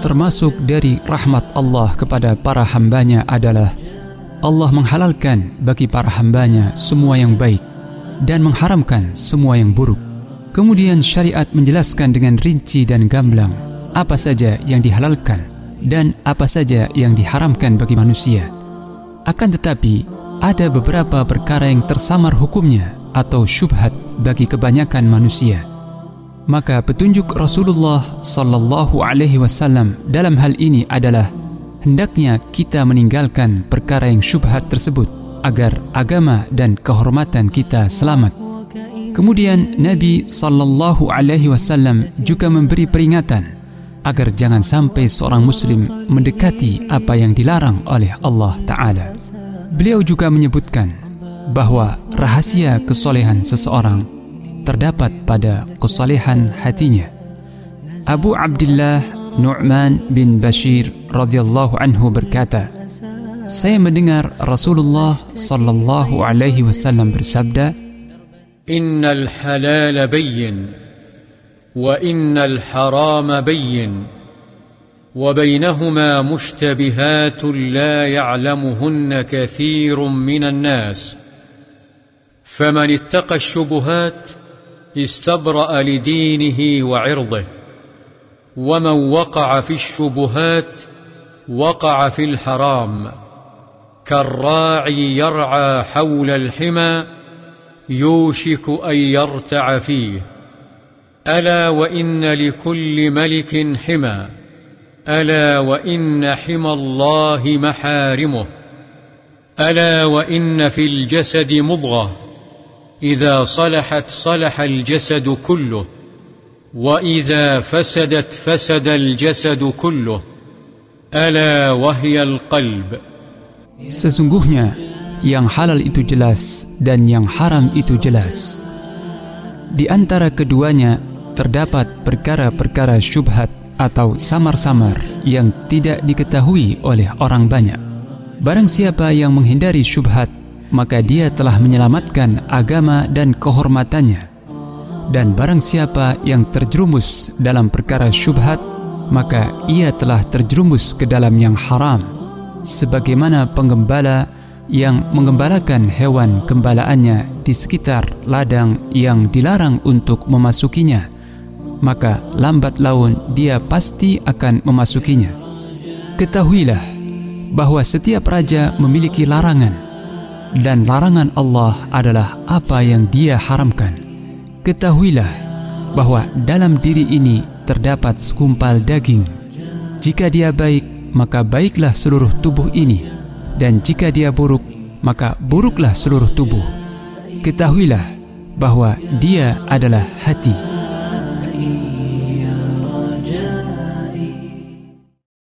Termasuk dari rahmat Allah kepada para hambanya adalah Allah menghalalkan bagi para hambanya semua yang baik dan mengharamkan semua yang buruk. Kemudian syariat menjelaskan dengan rinci dan gamblang apa saja yang dihalalkan dan apa saja yang diharamkan bagi manusia. Akan tetapi, ada beberapa perkara yang tersamar hukumnya atau syubhat bagi kebanyakan manusia. Maka petunjuk Rasulullah sallallahu alaihi wasallam dalam hal ini adalah hendaknya kita meninggalkan perkara yang syubhat tersebut agar agama dan kehormatan kita selamat. Kemudian Nabi sallallahu alaihi wasallam juga memberi peringatan agar jangan sampai seorang muslim mendekati apa yang dilarang oleh Allah taala. Beliau juga menyebutkan bahwa rahasia kesolehan seseorang terdapat pada kesolehan hatinya. Abu Abdullah Nu'man bin Bashir radhiyallahu anhu berkata, saya mendengar Rasulullah sallallahu alaihi wasallam bersabda, "Innal halal bayyin wa innal haram bayyin." وبينهما مشتبهات لا يعلمهن كثير من الناس فمن اتقى الشبهات استبرأ لدينه وعرضه ومن وقع في الشبهات وقع في الحرام. كالراعي يرعى حول الحمى يوشك أن يرتع فيه. ألا وإن لكل ملك حمى ألا وإن حمى الله محارمه. ألا وإن في الجسد مضغة. إذا صلحت صلح الجسد كله وإذا فسدت فسد الجسد كله ألا وهي القلب Sesungguhnya yang halal itu jelas dan yang haram itu jelas. Di antara keduanya terdapat perkara-perkara syubhat atau samar-samar yang tidak diketahui oleh orang banyak. Barang siapa yang menghindari syubhat, maka dia telah menyelamatkan agama dan kehormatannya. Dan barang siapa yang terjerumus dalam perkara syubhat, maka ia telah terjerumus ke dalam yang haram. Sebagaimana penggembala yang mengembalakan hewan gembalaannya di sekitar ladang yang dilarang untuk memasukinya, maka lambat laun dia pasti akan memasukinya. Ketahuilah bahwa setiap raja memiliki larangan dan larangan Allah adalah apa yang dia haramkan. Ketahuilah bahwa dalam diri ini terdapat sekumpal daging. Jika dia baik, maka baiklah seluruh tubuh ini dan jika dia buruk, maka buruklah seluruh tubuh. Ketahuilah bahwa dia adalah hati.